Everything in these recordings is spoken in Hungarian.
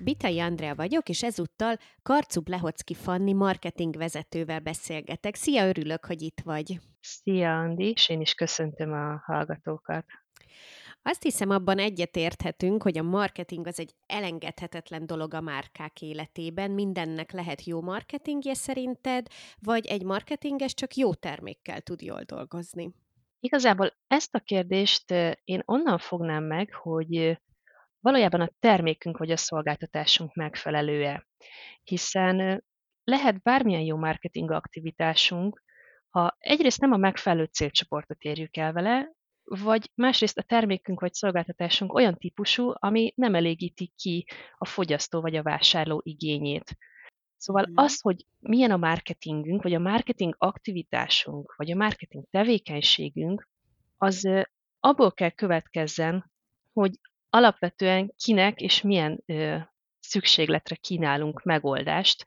Bitai Andrea vagyok, és ezúttal Karcub Lehocki Fanni marketing vezetővel beszélgetek. Szia, örülök, hogy itt vagy. Szia, Andi, és én is köszöntöm a hallgatókat. Azt hiszem, abban egyetérthetünk, hogy a marketing az egy elengedhetetlen dolog a márkák életében. Mindennek lehet jó marketingje szerinted, vagy egy marketinges csak jó termékkel tud jól dolgozni? Igazából ezt a kérdést én onnan fognám meg, hogy valójában a termékünk vagy a szolgáltatásunk megfelelő-e. Hiszen lehet bármilyen jó marketing aktivitásunk, ha egyrészt nem a megfelelő célcsoportot érjük el vele, vagy másrészt a termékünk vagy szolgáltatásunk olyan típusú, ami nem elégíti ki a fogyasztó vagy a vásárló igényét. Szóval mm. az, hogy milyen a marketingünk, vagy a marketing aktivitásunk, vagy a marketing tevékenységünk, az abból kell következzen, hogy alapvetően kinek és milyen ö, szükségletre kínálunk megoldást,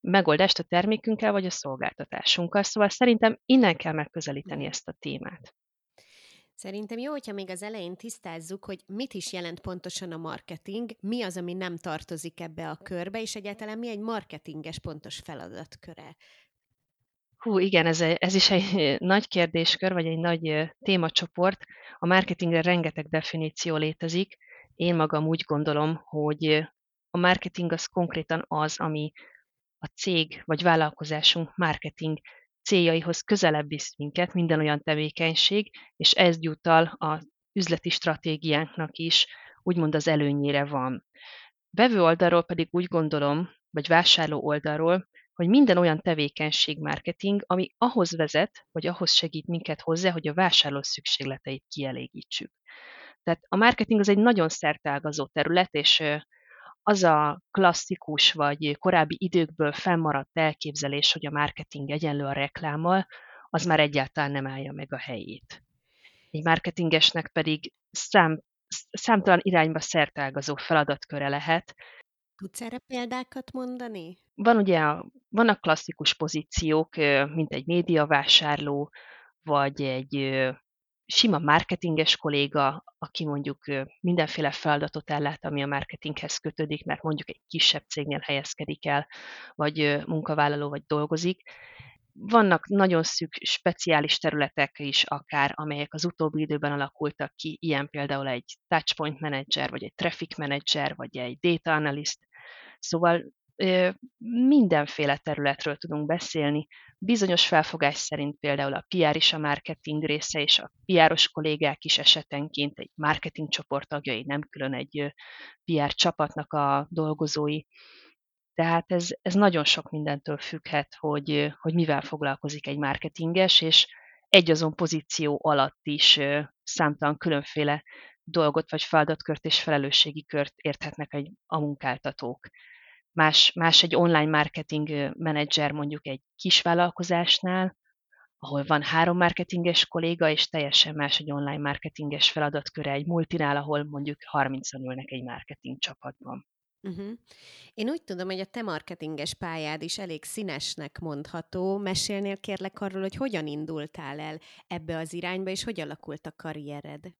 megoldást a termékünkkel vagy a szolgáltatásunkkal. Szóval szerintem innen kell megközelíteni ezt a témát. Szerintem jó, hogyha még az elején tisztázzuk, hogy mit is jelent pontosan a marketing, mi az, ami nem tartozik ebbe a körbe, és egyáltalán mi egy marketinges pontos feladatköre. Hú, igen, ez, ez is egy nagy kérdéskör, vagy egy nagy témacsoport. A marketingre rengeteg definíció létezik. Én magam úgy gondolom, hogy a marketing az konkrétan az, ami a cég vagy vállalkozásunk marketing céljaihoz közelebb visz minket minden olyan tevékenység, és ez jutal a üzleti stratégiánknak is úgymond az előnyére van. Vevő oldalról pedig úgy gondolom, vagy vásárló oldalról, hogy minden olyan tevékenység marketing, ami ahhoz vezet, vagy ahhoz segít minket hozzá, hogy a vásárló szükségleteit kielégítsük. Tehát a marketing az egy nagyon szertágazó terület, és az a klasszikus vagy korábbi időkből fennmaradt elképzelés, hogy a marketing egyenlő a reklámmal, az már egyáltalán nem állja meg a helyét. Egy marketingesnek pedig szám, számtalan irányba szertágazó feladatköre lehet. Tudsz erre példákat mondani? Van ugye, a, vannak klasszikus pozíciók, mint egy médiavásárló, vagy egy sima marketinges kolléga, aki mondjuk mindenféle feladatot ellát, ami a marketinghez kötődik, mert mondjuk egy kisebb cégnél helyezkedik el, vagy munkavállaló, vagy dolgozik. Vannak nagyon szűk, speciális területek is akár, amelyek az utóbbi időben alakultak ki, ilyen például egy touchpoint manager, vagy egy traffic manager, vagy egy data analyst. Szóval mindenféle területről tudunk beszélni. Bizonyos felfogás szerint például a PR is a marketing része, és a PR-os kollégák is esetenként egy marketing csoport tagjai, nem külön egy PR csapatnak a dolgozói. Tehát ez, ez nagyon sok mindentől függhet, hogy, hogy mivel foglalkozik egy marketinges, és egy azon pozíció alatt is számtalan különféle dolgot, vagy feladatkört és felelősségi kört érthetnek egy, a munkáltatók más, más egy online marketing menedzser mondjuk egy kis vállalkozásnál, ahol van három marketinges kolléga, és teljesen más egy online marketinges feladatköre egy multinál, ahol mondjuk 30-an ülnek egy marketing csapatban. Uh-huh. Én úgy tudom, hogy a te marketinges pályád is elég színesnek mondható. Mesélnél kérlek arról, hogy hogyan indultál el ebbe az irányba, és hogy alakult a karriered?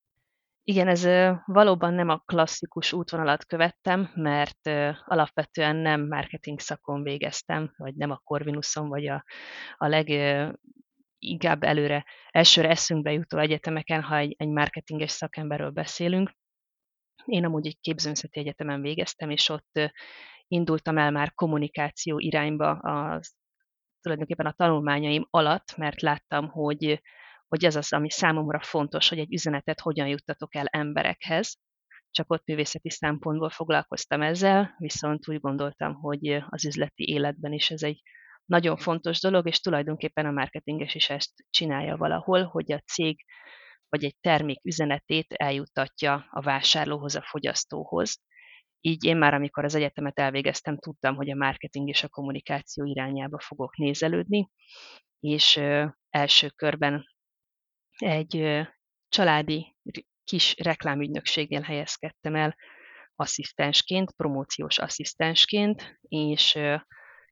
Igen, ez valóban nem a klasszikus útvonalat követtem, mert alapvetően nem marketing szakon végeztem, vagy nem a Corvinuson, vagy a, a leg inkább előre, elsőre eszünkbe jutó egyetemeken, ha egy, egy marketinges szakemberről beszélünk. Én amúgy egy képzőművészeti egyetemen végeztem, és ott indultam el már kommunikáció irányba az, tulajdonképpen a tanulmányaim alatt, mert láttam, hogy hogy ez az, ami számomra fontos, hogy egy üzenetet hogyan juttatok el emberekhez. Csak ott művészeti szempontból foglalkoztam ezzel, viszont úgy gondoltam, hogy az üzleti életben is ez egy nagyon fontos dolog, és tulajdonképpen a marketinges is ezt csinálja valahol, hogy a cég vagy egy termék üzenetét eljuttatja a vásárlóhoz, a fogyasztóhoz. Így én már, amikor az egyetemet elvégeztem, tudtam, hogy a marketing és a kommunikáció irányába fogok nézelődni, és első körben egy családi kis reklámügynökségnél helyezkedtem el asszisztensként, promóciós asszisztensként, és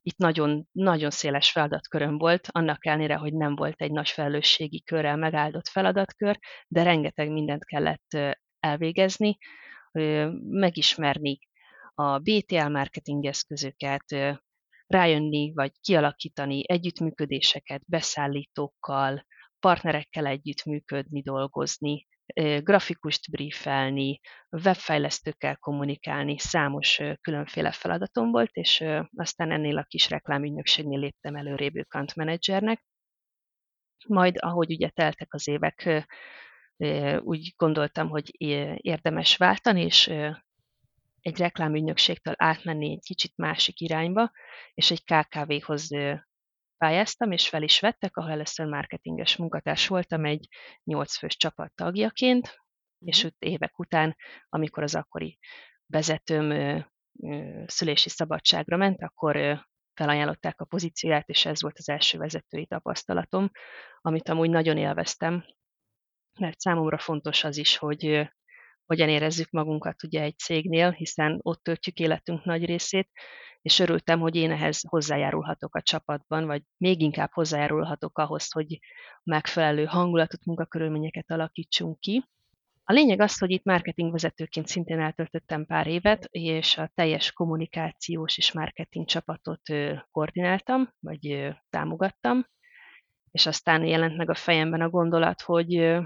itt nagyon, nagyon széles feladatköröm volt, annak ellenére, hogy nem volt egy nagy felelősségi körrel megáldott feladatkör, de rengeteg mindent kellett elvégezni, megismerni a BTL marketing eszközöket, rájönni vagy kialakítani együttműködéseket beszállítókkal, partnerekkel együttműködni, dolgozni, grafikust briefelni, webfejlesztőkkel kommunikálni, számos különféle feladatom volt, és aztán ennél a kis reklámügynökségnél léptem előrébb account managernek. Majd, ahogy ugye teltek az évek, úgy gondoltam, hogy érdemes váltani, és egy reklámügynökségtől átmenni egy kicsit másik irányba, és egy KKV-hoz pályáztam, és fel is vettek, ahol először marketinges munkatárs voltam egy nyolc fős csapat tagjaként, és öt évek után, amikor az akkori vezetőm ö, ö, szülési szabadságra ment, akkor ö, felajánlották a pozícióját, és ez volt az első vezetői tapasztalatom, amit amúgy nagyon élveztem, mert számomra fontos az is, hogy hogyan érezzük magunkat ugye egy cégnél, hiszen ott töltjük életünk nagy részét, és örültem, hogy én ehhez hozzájárulhatok a csapatban, vagy még inkább hozzájárulhatok ahhoz, hogy megfelelő hangulatot, munkakörülményeket alakítsunk ki. A lényeg az, hogy itt marketingvezetőként szintén eltöltöttem pár évet, és a teljes kommunikációs és marketing csapatot koordináltam, vagy támogattam, és aztán jelent meg a fejemben a gondolat, hogy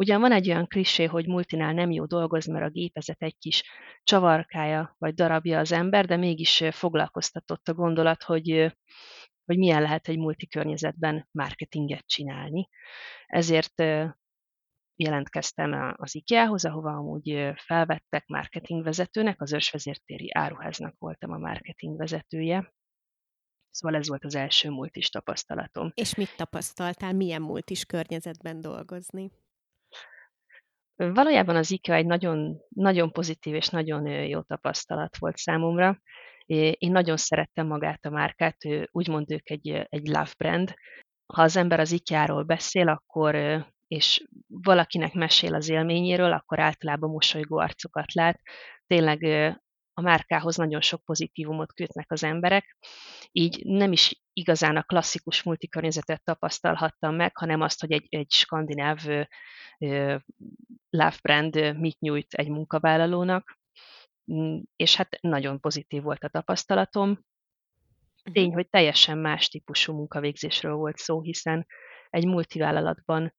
Ugyan van egy olyan klisé, hogy multinál nem jó dolgozni, mert a gépezet egy kis csavarkája vagy darabja az ember, de mégis foglalkoztatott a gondolat, hogy, hogy milyen lehet egy multikörnyezetben marketinget csinálni. Ezért jelentkeztem az IKEA-hoz, ahova amúgy felvettek marketingvezetőnek, az ősvezértéri áruháznak voltam a marketingvezetője. Szóval ez volt az első multis tapasztalatom. És mit tapasztaltál, milyen multis környezetben dolgozni? Valójában az IKEA egy nagyon, nagyon pozitív és nagyon jó tapasztalat volt számomra. Én nagyon szerettem magát a márkát, úgymond ők egy, egy love brand. Ha az ember az IKEA-ról beszél, akkor és valakinek mesél az élményéről, akkor általában mosolygó arcokat lát. Tényleg a márkához nagyon sok pozitívumot kötnek az emberek, így nem is igazán a klasszikus multikörnyezetet tapasztalhattam meg, hanem azt, hogy egy, egy skandináv love brand mit nyújt egy munkavállalónak, mm, és hát nagyon pozitív volt a tapasztalatom. Mhm. Tény, hogy teljesen más típusú munkavégzésről volt szó, hiszen egy multivállalatban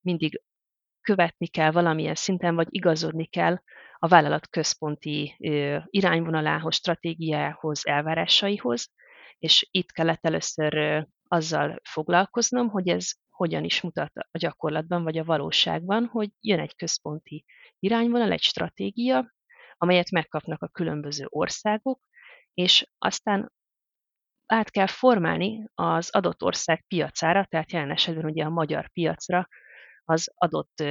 mindig követni kell valamilyen szinten, vagy igazodni kell a vállalat központi irányvonalához, stratégiához, elvárásaihoz, és itt kellett először azzal foglalkoznom, hogy ez hogyan is mutat a gyakorlatban vagy a valóságban, hogy jön egy központi irányvonal, egy stratégia, amelyet megkapnak a különböző országok, és aztán át kell formálni az adott ország piacára, tehát jelen esetben ugye a magyar piacra az adott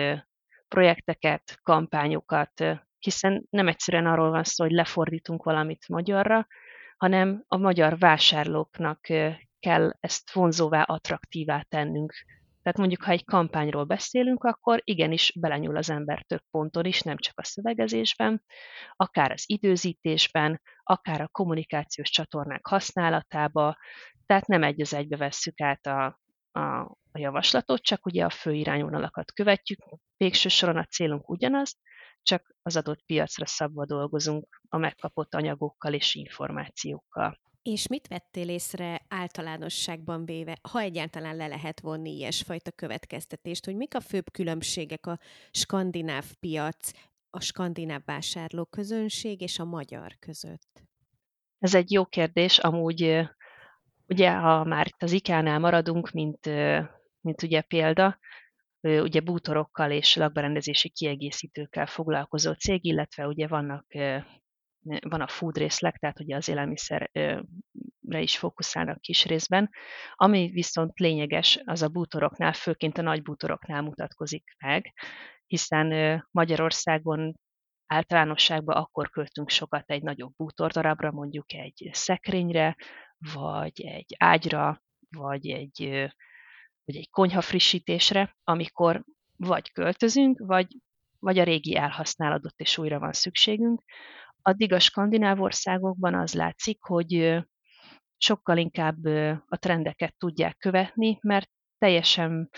projekteket, kampányokat, hiszen nem egyszerűen arról van szó, hogy lefordítunk valamit magyarra, hanem a magyar vásárlóknak kell ezt vonzóvá, attraktívá tennünk. Tehát mondjuk, ha egy kampányról beszélünk, akkor igenis belenyúl az ember több ponton is, nem csak a szövegezésben, akár az időzítésben, akár a kommunikációs csatornák használatába, tehát nem egy az egybe vesszük át a, a, a javaslatot, csak ugye a fő irányvonalakat követjük, végső soron a célunk ugyanaz, csak az adott piacra szabva dolgozunk a megkapott anyagokkal és információkkal. És mit vettél észre általánosságban véve, ha egyáltalán le lehet vonni ilyesfajta következtetést, hogy mik a főbb különbségek a skandináv piac, a skandináv vásárlóközönség és a magyar között? Ez egy jó kérdés, amúgy ugye, ha már itt az IKEA-nál maradunk, mint, mint ugye példa, ugye bútorokkal és lakberendezési kiegészítőkkel foglalkozó cég, illetve ugye vannak van a food részleg, tehát ugye az élelmiszerre is fókuszálnak kis részben. Ami viszont lényeges, az a bútoroknál, főként a nagy bútoroknál mutatkozik meg, hiszen Magyarországon általánosságban akkor költünk sokat egy nagyobb bútordarabra, mondjuk egy szekrényre, vagy egy ágyra, vagy egy vagy egy konyha frissítésre, amikor vagy költözünk, vagy, vagy a régi elhasználódott és újra van szükségünk. Addig a skandináv országokban az látszik, hogy sokkal inkább a trendeket tudják követni, mert teljesen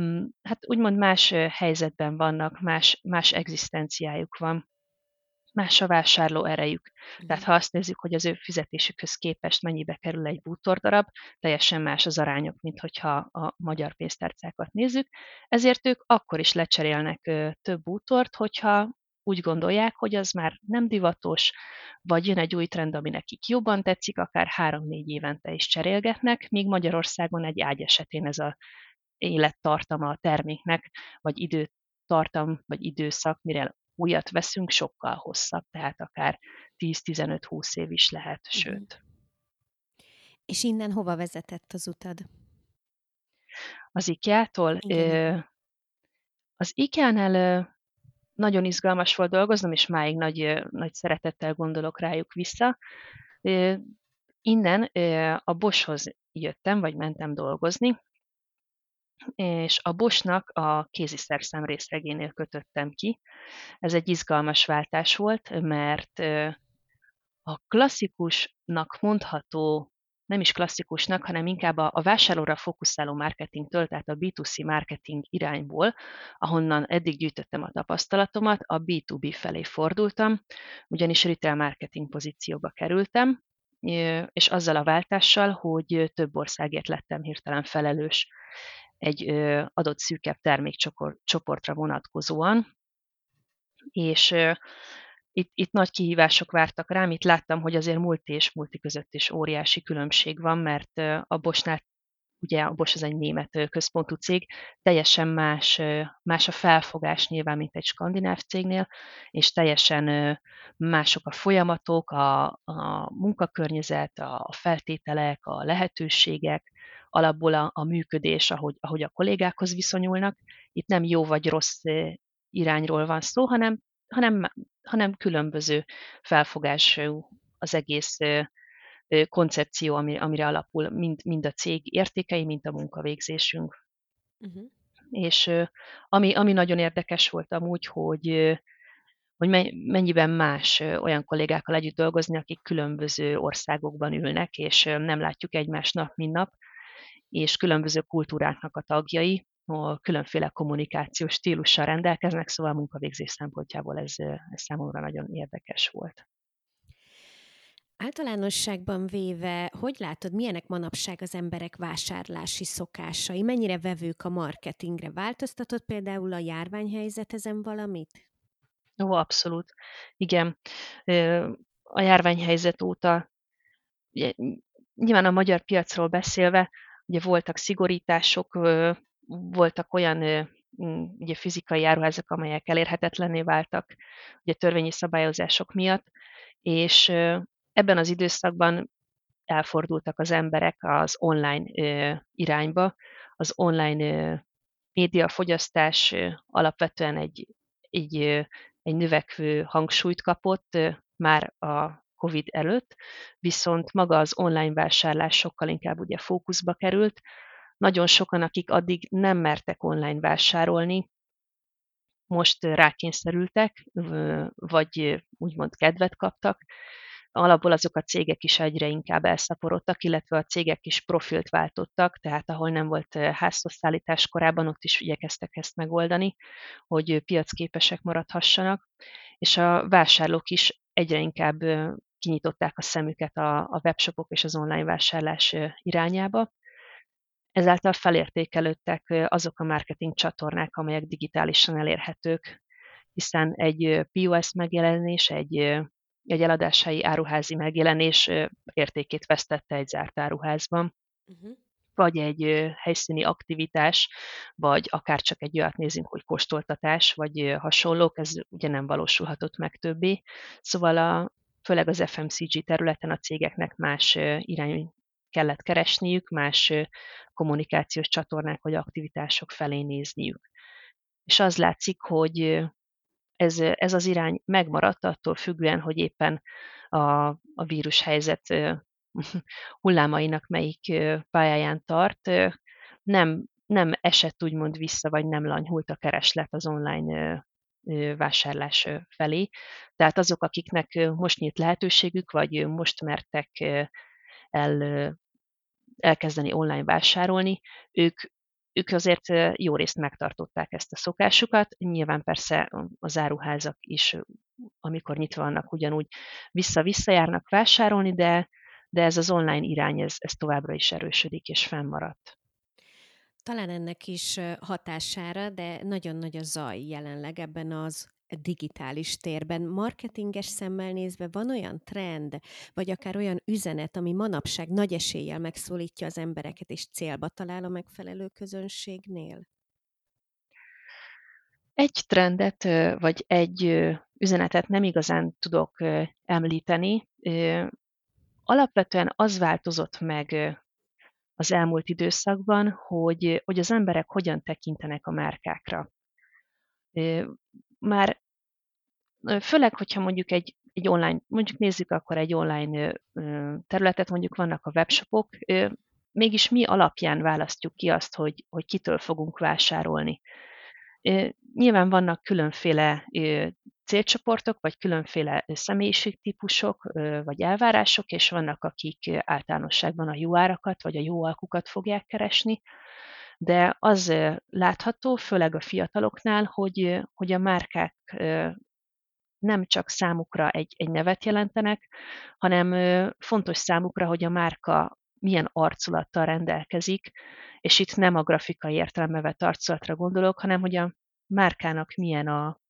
mm, hát úgymond más helyzetben vannak, más, más egzisztenciájuk van más a vásárló erejük. Tehát ha azt nézzük, hogy az ő fizetésükhöz képest mennyibe kerül egy bútordarab, teljesen más az arányok, mint hogyha a magyar pénztárcákat nézzük. Ezért ők akkor is lecserélnek több bútort, hogyha úgy gondolják, hogy az már nem divatos, vagy jön egy új trend, ami nekik jobban tetszik, akár három-négy évente is cserélgetnek, míg Magyarországon egy ágy esetén ez a élettartama a terméknek, vagy időtartam, vagy időszak, mire újat veszünk, sokkal hosszabb, tehát akár 10-15-20 év is lehet, mhm. sőt. És innen hova vezetett az utad? Az IKEA-tól? Az IKEA-nál nagyon izgalmas volt dolgoznom, és máig nagy, nagy szeretettel gondolok rájuk vissza. Innen a Boshoz jöttem, vagy mentem dolgozni, és a Bosnak a kéziszerszám részlegénél kötöttem ki. Ez egy izgalmas váltás volt, mert a klasszikusnak mondható, nem is klasszikusnak, hanem inkább a, a vásárlóra fókuszáló marketingtől, tehát a B2C marketing irányból, ahonnan eddig gyűjtöttem a tapasztalatomat, a B2B felé fordultam, ugyanis retail marketing pozícióba kerültem, és azzal a váltással, hogy több országért lettem hirtelen felelős egy adott szűkebb termékcsoportra vonatkozóan, és itt, itt nagy kihívások vártak rám, itt láttam, hogy azért multi és multi között is óriási különbség van, mert a Bosnál ugye a Bosch az egy német központú cég, teljesen más, más a felfogás nyilván, mint egy skandináv cégnél, és teljesen mások a folyamatok, a, a munkakörnyezet, a feltételek, a lehetőségek, alapból a, a működés, ahogy, ahogy a kollégákhoz viszonyulnak. Itt nem jó vagy rossz irányról van szó, hanem, hanem, hanem különböző felfogású az egész koncepció, amire alapul mind, mind a cég értékei, mind a munkavégzésünk. Uh-huh. És ami, ami nagyon érdekes volt amúgy, hogy, hogy mennyiben más olyan kollégákkal együtt dolgozni, akik különböző országokban ülnek, és nem látjuk egymást nap, mint nap, és különböző kultúráknak a tagjai, különféle kommunikációs stílussal rendelkeznek, szóval a munkavégzés szempontjából ez, ez számomra nagyon érdekes volt. Általánosságban véve, hogy látod, milyenek manapság az emberek vásárlási szokásai? Mennyire vevők a marketingre? Változtatott például a járványhelyzet ezen valamit? Ó, abszolút. Igen. A járványhelyzet óta, ugye, nyilván a magyar piacról beszélve, ugye voltak szigorítások, voltak olyan ugye fizikai áruházak, amelyek elérhetetlenné váltak ugye törvényi szabályozások miatt, és ebben az időszakban elfordultak az emberek az online irányba. Az online médiafogyasztás alapvetően egy, egy, egy növekvő hangsúlyt kapott már a COVID előtt, viszont maga az online vásárlás sokkal inkább ugye fókuszba került. Nagyon sokan, akik addig nem mertek online vásárolni, most rákényszerültek, vagy úgymond kedvet kaptak, alapból azok a cégek is egyre inkább elszaporodtak, illetve a cégek is profilt váltottak, tehát ahol nem volt házhozszállítás korábban, ott is igyekeztek ezt megoldani, hogy piacképesek maradhassanak, és a vásárlók is egyre inkább kinyitották a szemüket a, webshopok és az online vásárlás irányába. Ezáltal felértékelődtek azok a marketing csatornák, amelyek digitálisan elérhetők, hiszen egy POS megjelenés, egy, egy eladásai áruházi megjelenés értékét vesztette egy zárt áruházban. Uh-huh vagy egy helyszíni aktivitás, vagy akár csak egy olyat nézünk, hogy kóstoltatás, vagy hasonlók, ez ugye nem valósulhatott meg többé. Szóval a, főleg az FMCG területen a cégeknek más irány kellett keresniük, más kommunikációs csatornák vagy aktivitások felé nézniük. És az látszik, hogy ez, ez az irány megmaradt attól függően, hogy éppen a, a vírushelyzet hullámainak melyik pályáján tart. nem, nem esett úgymond vissza, vagy nem lanyhult a kereslet az online vásárlás felé. Tehát azok, akiknek most nyílt lehetőségük, vagy most mertek el, elkezdeni online vásárolni, ők, ők azért jó részt megtartották ezt a szokásukat. Nyilván persze az áruházak is, amikor nyitva vannak, ugyanúgy vissza-vissza járnak vásárolni, de, de ez az online irány, ez, ez továbbra is erősödik és fennmaradt. Talán ennek is hatására, de nagyon nagy a zaj jelenleg ebben az digitális térben. Marketinges szemmel nézve van olyan trend, vagy akár olyan üzenet, ami manapság nagy eséllyel megszólítja az embereket, és célba talál a megfelelő közönségnél? Egy trendet, vagy egy üzenetet nem igazán tudok említeni. Alapvetően az változott meg az elmúlt időszakban, hogy, hogy az emberek hogyan tekintenek a márkákra. Már főleg, hogyha mondjuk egy, egy online, mondjuk nézzük akkor egy online területet, mondjuk vannak a webshopok, mégis mi alapján választjuk ki azt, hogy, hogy kitől fogunk vásárolni. Nyilván vannak különféle célcsoportok, vagy különféle személyiségtípusok, vagy elvárások, és vannak, akik általánosságban a jó árakat, vagy a jó alkukat fogják keresni, de az látható, főleg a fiataloknál, hogy, hogy a márkák nem csak számukra egy, egy nevet jelentenek, hanem fontos számukra, hogy a márka milyen arculattal rendelkezik, és itt nem a grafikai értelembe vett arculatra gondolok, hanem hogy a márkának milyen a,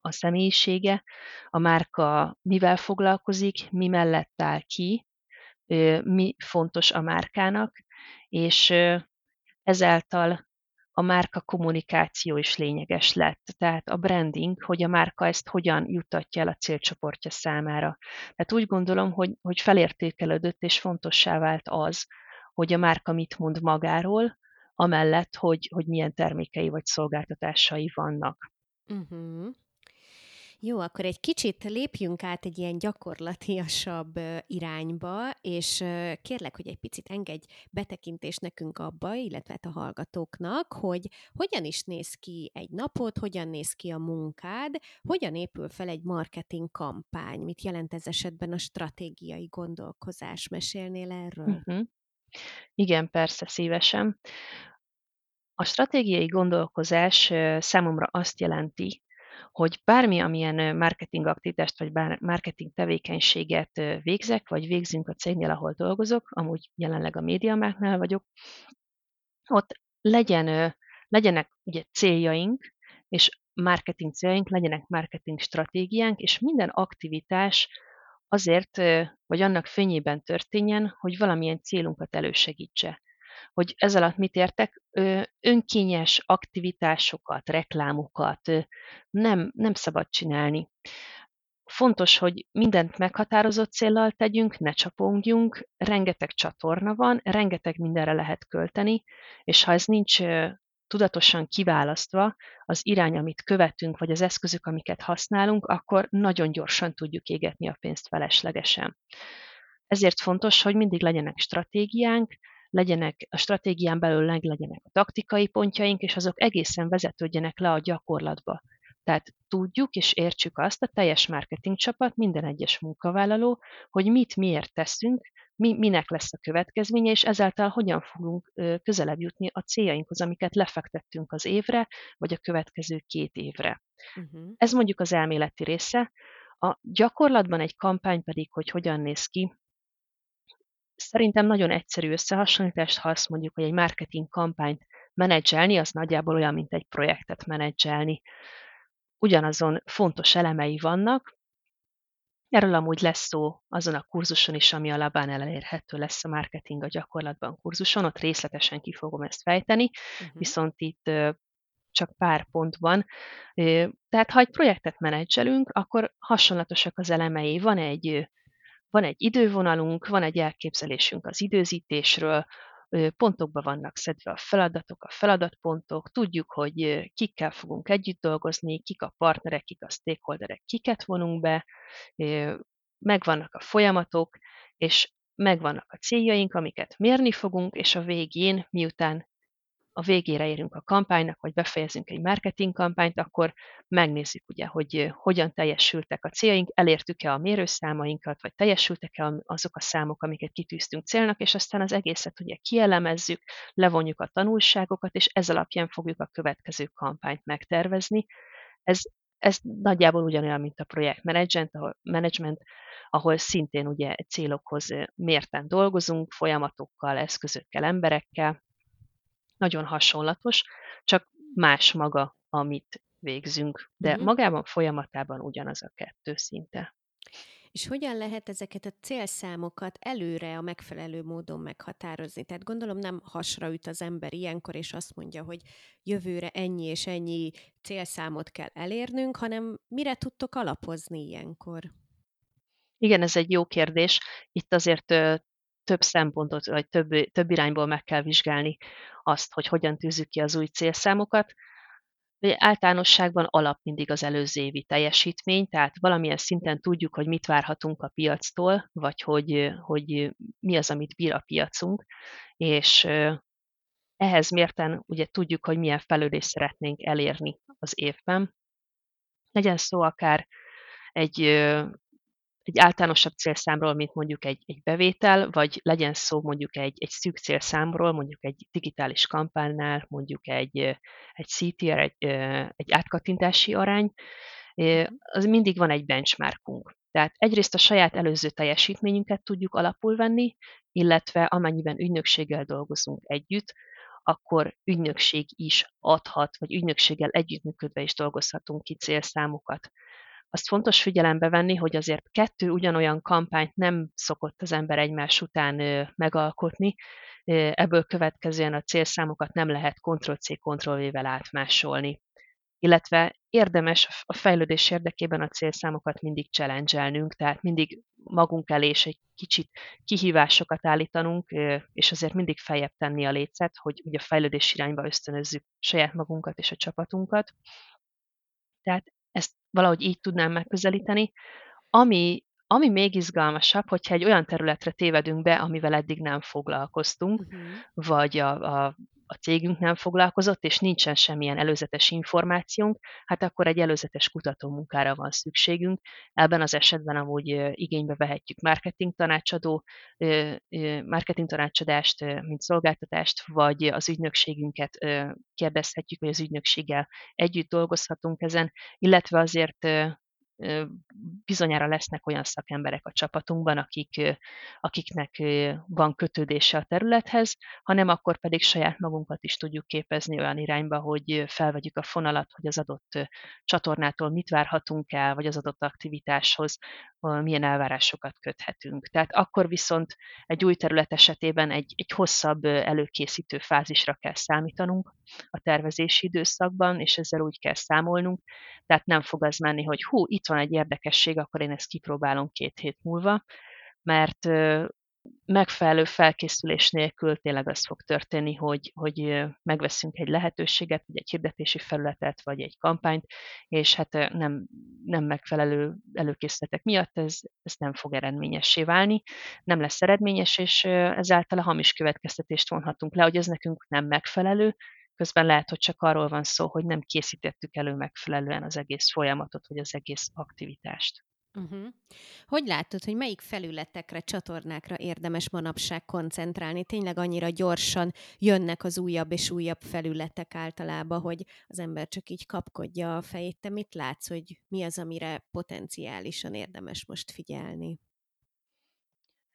a személyisége, a márka mivel foglalkozik, mi mellett áll ki, mi fontos a márkának, és ezáltal a márka kommunikáció is lényeges lett. Tehát a branding, hogy a márka ezt hogyan juttatja el a célcsoportja számára. Tehát úgy gondolom, hogy, hogy felértékelődött és fontossá vált az, hogy a márka mit mond magáról, amellett, hogy, hogy milyen termékei vagy szolgáltatásai vannak. Uh-huh. Jó, akkor egy kicsit lépjünk át egy ilyen gyakorlatiasabb irányba, és kérlek, hogy egy picit engedj betekintést nekünk abba, illetve hát a hallgatóknak, hogy hogyan is néz ki egy napot, hogyan néz ki a munkád, hogyan épül fel egy marketing kampány, mit jelent ez esetben a stratégiai gondolkozás. Mesélnél erről? Uh-huh. Igen, persze, szívesen. A stratégiai gondolkozás számomra azt jelenti, hogy bármi, amilyen marketing aktivitást vagy marketing tevékenységet végzek, vagy végzünk a cégnél, ahol dolgozok, amúgy jelenleg a médiamáknál vagyok, ott legyen, legyenek ugye céljaink, és marketing céljaink, legyenek marketing stratégiánk, és minden aktivitás azért, vagy annak fényében történjen, hogy valamilyen célunkat elősegítse. Hogy ez alatt mit értek? Önkényes aktivitásokat, reklámokat nem, nem szabad csinálni. Fontos, hogy mindent meghatározott céllal tegyünk, ne csapongjunk, rengeteg csatorna van, rengeteg mindenre lehet költeni, és ha ez nincs tudatosan kiválasztva az irány, amit követünk, vagy az eszközök, amiket használunk, akkor nagyon gyorsan tudjuk égetni a pénzt feleslegesen. Ezért fontos, hogy mindig legyenek stratégiánk, legyenek a stratégián belül legyenek a taktikai pontjaink, és azok egészen vezetődjenek le a gyakorlatba. Tehát tudjuk és értsük azt a teljes marketing csapat, minden egyes munkavállaló, hogy mit miért teszünk, mi, minek lesz a következménye, és ezáltal hogyan fogunk közelebb jutni a céljainkhoz, amiket lefektettünk az évre, vagy a következő két évre. Uh-huh. Ez mondjuk az elméleti része. A gyakorlatban egy kampány pedig, hogy hogyan néz ki, szerintem nagyon egyszerű összehasonlítást, ha azt mondjuk, hogy egy marketing kampányt menedzselni, az nagyjából olyan, mint egy projektet menedzselni. Ugyanazon fontos elemei vannak, Erről amúgy lesz szó azon a kurzuson is, ami a Labán elérhető lesz a marketing a gyakorlatban kurzuson, ott részletesen ki fogom ezt fejteni, uh-huh. viszont itt csak pár pontban. Tehát ha egy projektet menedzselünk, akkor hasonlatosak az elemei. Van egy, van egy idővonalunk, van egy elképzelésünk az időzítésről, pontokba vannak szedve a feladatok, a feladatpontok, tudjuk, hogy kikkel fogunk együtt dolgozni, kik a partnerek, kik a stakeholderek, kiket vonunk be, megvannak a folyamatok, és megvannak a céljaink, amiket mérni fogunk, és a végén, miután a végére érünk a kampánynak, vagy befejezünk egy marketing kampányt, akkor megnézzük ugye, hogy hogyan teljesültek a céljaink, elértük-e a mérőszámainkat, vagy teljesültek-e azok a számok, amiket kitűztünk célnak, és aztán az egészet ugye kielemezzük, levonjuk a tanulságokat, és ez alapján fogjuk a következő kampányt megtervezni. Ez, ez nagyjából ugyanolyan, mint a projektmenedzsment, ahol, management, ahol szintén ugye célokhoz mérten dolgozunk, folyamatokkal, eszközökkel, emberekkel, nagyon hasonlatos, csak más maga, amit végzünk. De uh-huh. magában folyamatában ugyanaz a kettő szinte. És hogyan lehet ezeket a célszámokat előre a megfelelő módon meghatározni? Tehát gondolom nem hasra üt az ember ilyenkor, és azt mondja, hogy jövőre ennyi és ennyi célszámot kell elérnünk, hanem mire tudtok alapozni ilyenkor? Igen, ez egy jó kérdés. Itt azért több szempontot, vagy több, több irányból meg kell vizsgálni azt, hogy hogyan tűzzük ki az új célszámokat. Általánosságban alap mindig az előző évi teljesítmény, tehát valamilyen szinten tudjuk, hogy mit várhatunk a piactól, vagy hogy, hogy mi az, amit bír a piacunk, és ehhez mérten ugye tudjuk, hogy milyen fejlődést szeretnénk elérni az évben. Legyen szó akár egy egy általánosabb célszámról, mint mondjuk egy, egy bevétel, vagy legyen szó mondjuk egy, egy szűk célszámról, mondjuk egy digitális kampánynál, mondjuk egy, egy CTR, egy, egy átkattintási arány, az mindig van egy benchmarkunk. Tehát egyrészt a saját előző teljesítményünket tudjuk alapul venni, illetve amennyiben ügynökséggel dolgozunk együtt, akkor ügynökség is adhat, vagy ügynökséggel együttműködve is dolgozhatunk ki célszámokat azt fontos figyelembe venni, hogy azért kettő ugyanolyan kampányt nem szokott az ember egymás után megalkotni, ebből következően a célszámokat nem lehet Ctrl-C, Ctrl-V-vel átmásolni. Illetve érdemes a fejlődés érdekében a célszámokat mindig challenge tehát mindig magunk elé és egy kicsit kihívásokat állítanunk, és azért mindig feljebb tenni a lécet, hogy ugye a fejlődés irányba ösztönözzük saját magunkat és a csapatunkat. Tehát ezt valahogy így tudnám megközelíteni. Ami, ami még izgalmasabb, hogyha egy olyan területre tévedünk be, amivel eddig nem foglalkoztunk, uh-huh. vagy a, a, a cégünk nem foglalkozott, és nincsen semmilyen előzetes információnk, hát akkor egy előzetes kutatómunkára van szükségünk. Ebben az esetben amúgy igénybe vehetjük marketing tanácsadó, marketing tanácsadást, mint szolgáltatást, vagy az ügynökségünket kérdezhetjük, vagy az ügynökséggel együtt dolgozhatunk ezen, illetve azért bizonyára lesznek olyan szakemberek a csapatunkban, akik, akiknek van kötődése a területhez, hanem akkor pedig saját magunkat is tudjuk képezni olyan irányba, hogy felvegyük a fonalat, hogy az adott csatornától mit várhatunk el, vagy az adott aktivitáshoz milyen elvárásokat köthetünk. Tehát akkor viszont egy új terület esetében egy, egy hosszabb előkészítő fázisra kell számítanunk a tervezési időszakban, és ezzel úgy kell számolnunk, tehát nem fog az menni, hogy hú, itt van egy érdekesség, akkor én ezt kipróbálom két hét múlva, mert megfelelő felkészülés nélkül tényleg az fog történni, hogy, hogy megveszünk egy lehetőséget, vagy egy hirdetési felületet, vagy egy kampányt, és hát nem, nem megfelelő előkészületek miatt ez, ez nem fog eredményessé válni, nem lesz eredményes, és ezáltal a hamis következtetést vonhatunk le, hogy ez nekünk nem megfelelő, közben lehet, hogy csak arról van szó, hogy nem készítettük elő megfelelően az egész folyamatot, vagy az egész aktivitást. Uh-huh. Hogy látod, hogy melyik felületekre, csatornákra érdemes manapság koncentrálni? Tényleg annyira gyorsan jönnek az újabb és újabb felületek általában, hogy az ember csak így kapkodja a fejét. Te mit látsz, hogy mi az, amire potenciálisan érdemes most figyelni?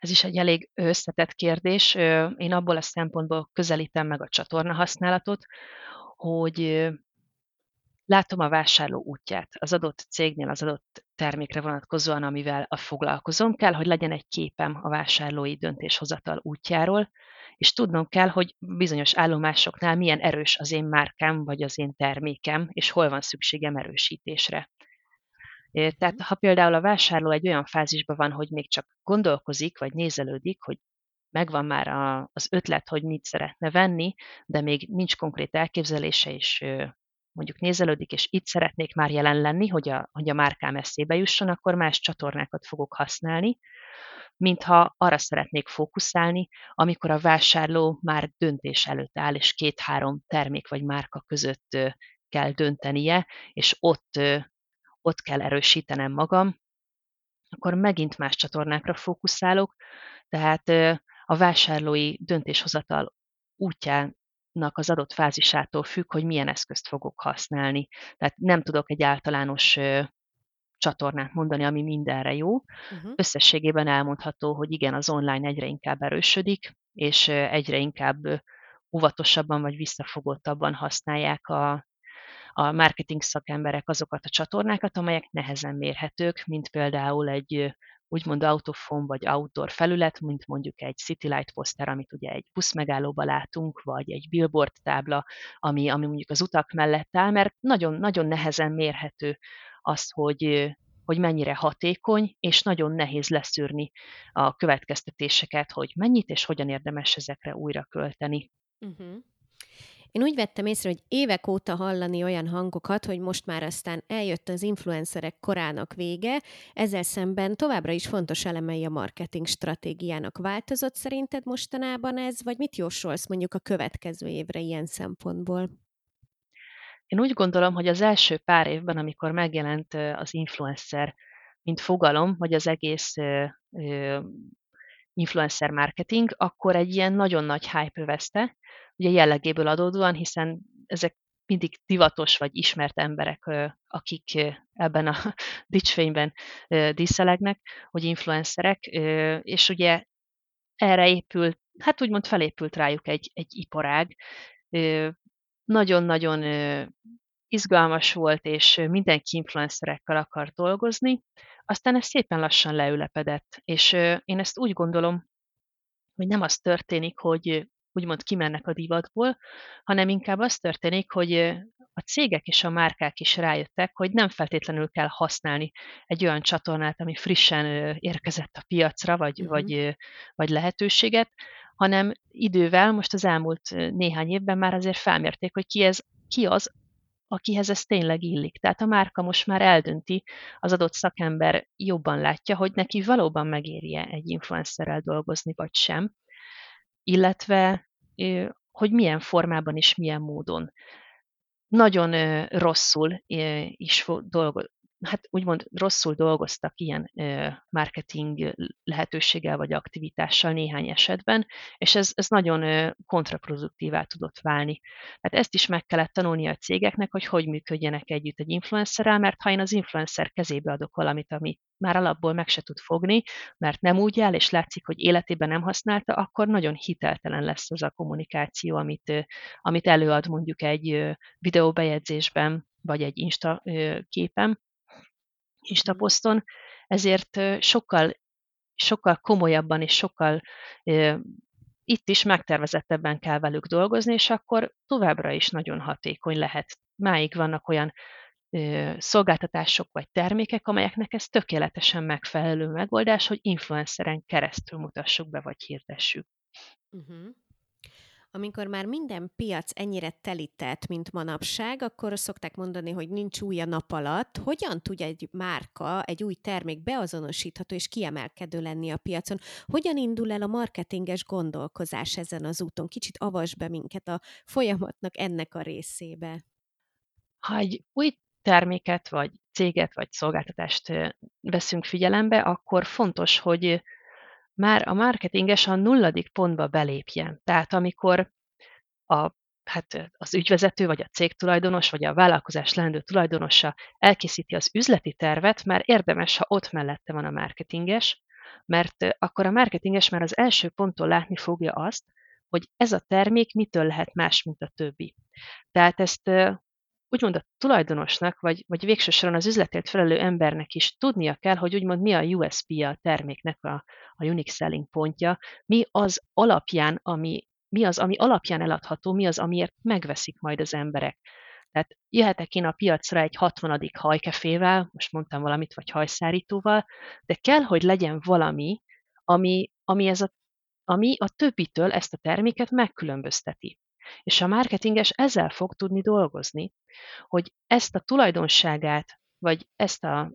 Ez is egy elég összetett kérdés. Én abból a szempontból közelítem meg a csatorna használatot, hogy látom a vásárló útját az adott cégnél, az adott termékre vonatkozóan, amivel a foglalkozom. Kell, hogy legyen egy képem a vásárlói döntéshozatal útjáról, és tudnom kell, hogy bizonyos állomásoknál milyen erős az én márkám, vagy az én termékem, és hol van szükségem erősítésre. Tehát ha például a vásárló egy olyan fázisban van, hogy még csak gondolkozik, vagy nézelődik, hogy megvan már a, az ötlet, hogy mit szeretne venni, de még nincs konkrét elképzelése, és mondjuk nézelődik, és itt szeretnék már jelen lenni, hogy a, hogy a márkám eszébe jusson, akkor más csatornákat fogok használni. mintha arra szeretnék fókuszálni, amikor a vásárló már döntés előtt áll, és két-három termék vagy márka között kell döntenie, és ott, ott kell erősítenem magam, akkor megint más csatornákra fókuszálok, tehát a vásárlói döntéshozatal útjának az adott fázisától függ, hogy milyen eszközt fogok használni. Tehát nem tudok egy általános csatornát mondani, ami mindenre jó. Uh-huh. Összességében elmondható, hogy igen, az online egyre inkább erősödik, és egyre inkább óvatosabban vagy visszafogottabban használják a, a marketing szakemberek azokat a csatornákat, amelyek nehezen mérhetők, mint például egy úgymond autofon vagy outdoor felület, mint mondjuk egy City Light poszter, amit ugye egy buszmegállóba látunk, vagy egy billboard tábla, ami, ami mondjuk az utak mellett áll, mert nagyon, nagyon nehezen mérhető az, hogy, hogy mennyire hatékony, és nagyon nehéz leszűrni a következtetéseket, hogy mennyit és hogyan érdemes ezekre újra költeni. Uh-huh. Én úgy vettem észre, hogy évek óta hallani olyan hangokat, hogy most már aztán eljött az influencerek korának vége, ezzel szemben továbbra is fontos elemei a marketing stratégiának. Változott szerinted mostanában ez, vagy mit jósolsz mondjuk a következő évre ilyen szempontból? Én úgy gondolom, hogy az első pár évben, amikor megjelent az influencer, mint fogalom, vagy az egész influencer marketing, akkor egy ilyen nagyon nagy hype övezte, ugye jellegéből adódóan, hiszen ezek mindig divatos vagy ismert emberek, akik ebben a dicsfényben díszelegnek, hogy influencerek, és ugye erre épült, hát úgymond felépült rájuk egy, egy iparág. Nagyon-nagyon izgalmas volt, és mindenki influencerekkel akar dolgozni, aztán ez szépen lassan leülepedett, és én ezt úgy gondolom, hogy nem az történik, hogy úgymond kimennek a divatból, hanem inkább az történik, hogy a cégek és a márkák is rájöttek, hogy nem feltétlenül kell használni egy olyan csatornát, ami frissen érkezett a piacra, vagy, uh-huh. vagy, vagy lehetőséget, hanem idővel, most az elmúlt néhány évben már azért felmérték, hogy ki, ez, ki az, akihez ez tényleg illik. Tehát a márka most már eldönti, az adott szakember jobban látja, hogy neki valóban megérje egy influencerrel dolgozni, vagy sem, illetve hogy milyen formában és milyen módon. Nagyon rosszul is hát úgymond rosszul dolgoztak ilyen marketing lehetőséggel vagy aktivitással néhány esetben, és ez, ez nagyon kontraproduktívá tudott válni. Hát ezt is meg kellett tanulni a cégeknek, hogy hogy működjenek együtt egy influencerrel, mert ha én az influencer kezébe adok valamit, ami már alapból meg se tud fogni, mert nem úgy áll, és látszik, hogy életében nem használta, akkor nagyon hiteltelen lesz az a kommunikáció, amit, amit előad mondjuk egy videóbejegyzésben, vagy egy Insta képen, Instaposzton, ezért sokkal, sokkal komolyabban és sokkal itt is megtervezettebben kell velük dolgozni, és akkor továbbra is nagyon hatékony lehet. Máig vannak olyan szolgáltatások vagy termékek, amelyeknek ez tökéletesen megfelelő megoldás, hogy influenceren keresztül mutassuk be vagy hirdessük. Uh-huh. Amikor már minden piac ennyire telített, mint manapság, akkor szokták mondani, hogy nincs új a nap alatt. Hogyan tud egy márka, egy új termék beazonosítható és kiemelkedő lenni a piacon? Hogyan indul el a marketinges gondolkozás ezen az úton? Kicsit avas be minket a folyamatnak ennek a részébe. Ha egy új terméket, vagy céget, vagy szolgáltatást veszünk figyelembe, akkor fontos, hogy már a marketinges a nulladik pontba belépjen. Tehát amikor a, hát az ügyvezető, vagy a cégtulajdonos, vagy a vállalkozás lendő tulajdonosa elkészíti az üzleti tervet, már érdemes, ha ott mellette van a marketinges, mert akkor a marketinges már az első ponttól látni fogja azt, hogy ez a termék mitől lehet más, mint a többi. Tehát ezt úgymond a tulajdonosnak, vagy, vagy végső az üzletért felelő embernek is tudnia kell, hogy úgymond mi a USP-a a terméknek a, a unique selling pontja, mi az alapján, ami, mi az, ami alapján eladható, mi az, amiért megveszik majd az emberek. Tehát jöhetek én a piacra egy 60. hajkefével, most mondtam valamit, vagy hajszárítóval, de kell, hogy legyen valami, ami, ami, ez a, ami a többitől ezt a terméket megkülönbözteti. És a marketinges ezzel fog tudni dolgozni, hogy ezt a tulajdonságát, vagy ezt a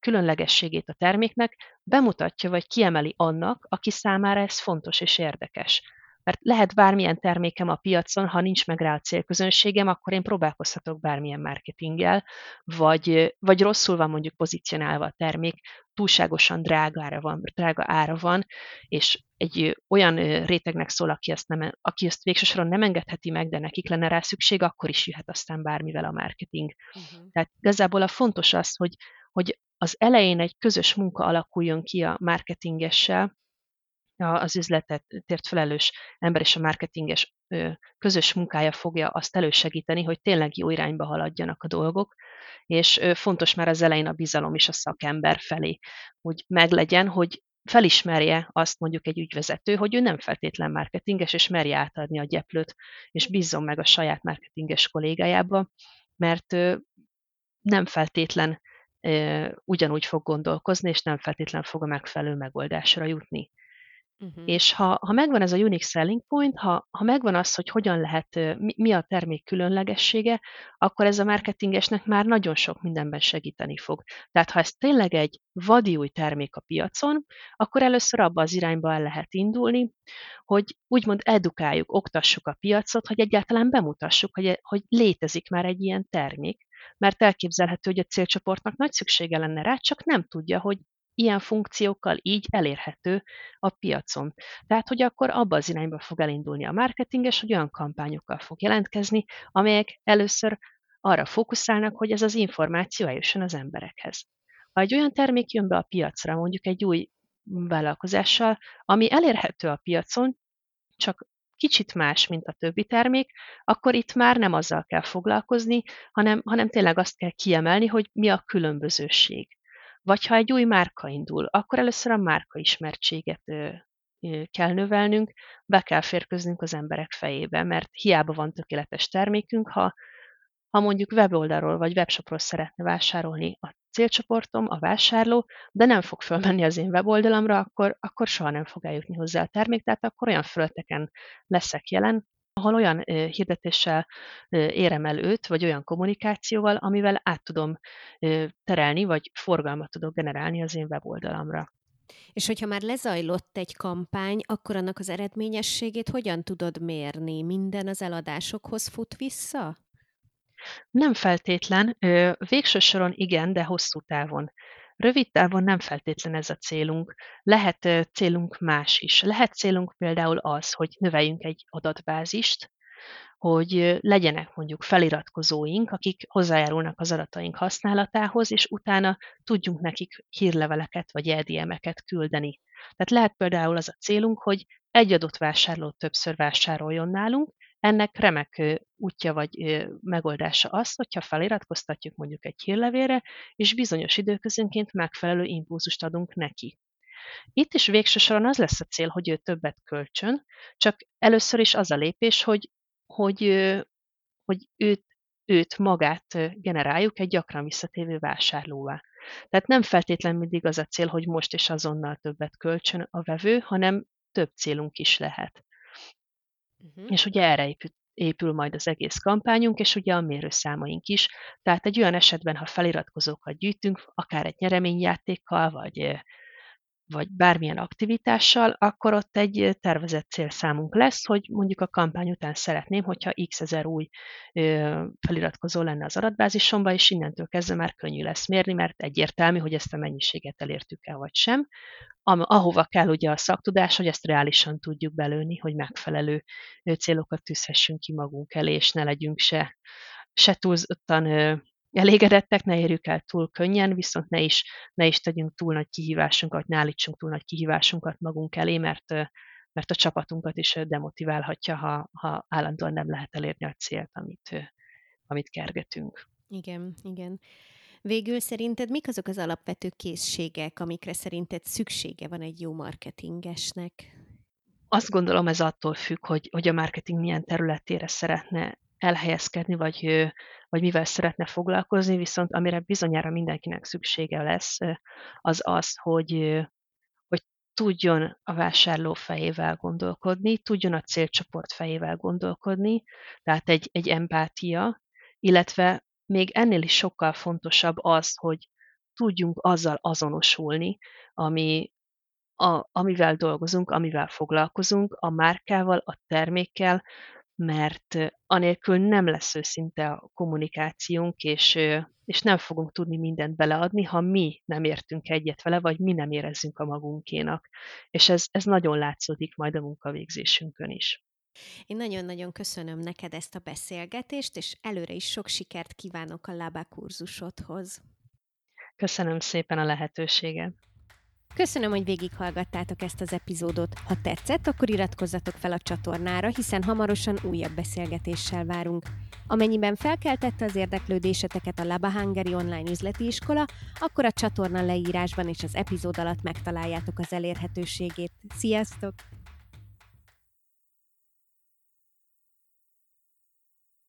különlegességét a terméknek, bemutatja vagy kiemeli annak, aki számára ez fontos és érdekes. Mert lehet bármilyen termékem a piacon, ha nincs meg rá a célközönségem, akkor én próbálkozhatok bármilyen marketinggel, vagy, vagy rosszul van mondjuk pozícionálva a termék, túlságosan drágára van, drága ára van, és egy olyan rétegnek szól, aki ezt, nem, aki ezt végső soron nem engedheti meg, de nekik lenne rá szükség, akkor is jöhet aztán bármivel a marketing. Uh-huh. Tehát igazából a fontos az, hogy, hogy az elején egy közös munka alakuljon ki a marketingessel, az üzletet tért felelős ember és a marketinges közös munkája fogja azt elősegíteni, hogy tényleg jó irányba haladjanak a dolgok, és fontos már az elején a bizalom is a szakember felé, hogy meglegyen, hogy felismerje azt mondjuk egy ügyvezető, hogy ő nem feltétlen marketinges, és merje átadni a gyeplőt, és bízzon meg a saját marketinges kollégájába, mert nem feltétlen ugyanúgy fog gondolkozni, és nem feltétlen fog a megfelelő megoldásra jutni. Uh-huh. És ha, ha megvan ez a unique selling point, ha, ha megvan az, hogy hogyan lehet, mi, mi a termék különlegessége, akkor ez a marketingesnek már nagyon sok mindenben segíteni fog. Tehát ha ez tényleg egy vadi új termék a piacon, akkor először abba az irányba el lehet indulni, hogy úgymond edukáljuk, oktassuk a piacot, hogy egyáltalán bemutassuk, hogy, hogy létezik már egy ilyen termék, mert elképzelhető, hogy a célcsoportnak nagy szüksége lenne rá, csak nem tudja, hogy ilyen funkciókkal így elérhető a piacon. Tehát, hogy akkor abba az irányba fog elindulni a marketinges, hogy olyan kampányokkal fog jelentkezni, amelyek először arra fókuszálnak, hogy ez az információ eljusson az emberekhez. Ha egy olyan termék jön be a piacra, mondjuk egy új vállalkozással, ami elérhető a piacon, csak kicsit más, mint a többi termék, akkor itt már nem azzal kell foglalkozni, hanem, hanem tényleg azt kell kiemelni, hogy mi a különbözőség. Vagy ha egy új márka indul, akkor először a márka ismertséget kell növelnünk, be kell férköznünk az emberek fejébe, mert hiába van tökéletes termékünk, ha, ha mondjuk weboldalról vagy webshopról szeretne vásárolni a célcsoportom, a vásárló, de nem fog fölmenni az én weboldalamra, akkor, akkor soha nem fog eljutni hozzá a termék, tehát akkor olyan fölötteken leszek jelen, ahol olyan hirdetéssel érem el őt, vagy olyan kommunikációval, amivel át tudom terelni, vagy forgalmat tudok generálni az én weboldalamra. És hogyha már lezajlott egy kampány, akkor annak az eredményességét hogyan tudod mérni? Minden az eladásokhoz fut vissza? Nem feltétlen. Végső soron igen, de hosszú távon. Rövid távon nem feltétlen ez a célunk. Lehet célunk más is. Lehet célunk például az, hogy növeljünk egy adatbázist, hogy legyenek mondjuk feliratkozóink, akik hozzájárulnak az adataink használatához, és utána tudjunk nekik hírleveleket vagy EDM-eket küldeni. Tehát lehet például az a célunk, hogy egy adott vásárló többször vásároljon nálunk, ennek remek útja vagy megoldása az, hogyha feliratkoztatjuk mondjuk egy hírlevélre, és bizonyos időközönként megfelelő impulzust adunk neki. Itt is végső soron az lesz a cél, hogy ő többet költsön, csak először is az a lépés, hogy, hogy, hogy őt, őt magát generáljuk egy gyakran visszatévő vásárlóvá. Tehát nem feltétlenül mindig az a cél, hogy most és azonnal többet költsön a vevő, hanem több célunk is lehet. Uh-huh. És ugye erre épül, épül majd az egész kampányunk, és ugye a mérőszámaink is. Tehát egy olyan esetben, ha feliratkozókat gyűjtünk, akár egy nyereményjátékkal, vagy vagy bármilyen aktivitással, akkor ott egy tervezett célszámunk lesz, hogy mondjuk a kampány után szeretném, hogyha x ezer új feliratkozó lenne az adatbázisomba, és innentől kezdve már könnyű lesz mérni, mert egyértelmű, hogy ezt a mennyiséget elértük el, vagy sem. Ahova kell ugye a szaktudás, hogy ezt reálisan tudjuk belőni, hogy megfelelő célokat tűzhessünk ki magunk elé, és ne legyünk se, se túlzottan elégedettek, ne érjük el túl könnyen, viszont ne is, ne is tegyünk túl nagy kihívásunkat, ne állítsunk túl nagy kihívásunkat magunk elé, mert, mert a csapatunkat is demotiválhatja, ha, ha állandóan nem lehet elérni a célt, amit, amit kergetünk. Igen, igen. Végül szerinted mik azok az alapvető készségek, amikre szerinted szüksége van egy jó marketingesnek? Azt gondolom ez attól függ, hogy, hogy a marketing milyen területére szeretne elhelyezkedni, vagy, vagy mivel szeretne foglalkozni, viszont amire bizonyára mindenkinek szüksége lesz, az az, hogy, hogy tudjon a vásárló fejével gondolkodni, tudjon a célcsoport fejével gondolkodni, tehát egy, egy empátia, illetve még ennél is sokkal fontosabb az, hogy tudjunk azzal azonosulni, ami, a, amivel dolgozunk, amivel foglalkozunk, a márkával, a termékkel, mert anélkül nem lesz őszinte a kommunikációnk, és, és nem fogunk tudni mindent beleadni, ha mi nem értünk egyet vele, vagy mi nem érezzünk a magunkénak. És ez, ez nagyon látszódik majd a munkavégzésünkön is. Én nagyon-nagyon köszönöm neked ezt a beszélgetést, és előre is sok sikert kívánok a Lábá kurzusodhoz. Köszönöm szépen a lehetőséget. Köszönöm, hogy végighallgattátok ezt az epizódot. Ha tetszett, akkor iratkozzatok fel a csatornára, hiszen hamarosan újabb beszélgetéssel várunk. Amennyiben felkeltette az érdeklődéseteket a Laba online üzleti iskola, akkor a csatorna leírásban és az epizód alatt megtaláljátok az elérhetőségét. Sziasztok!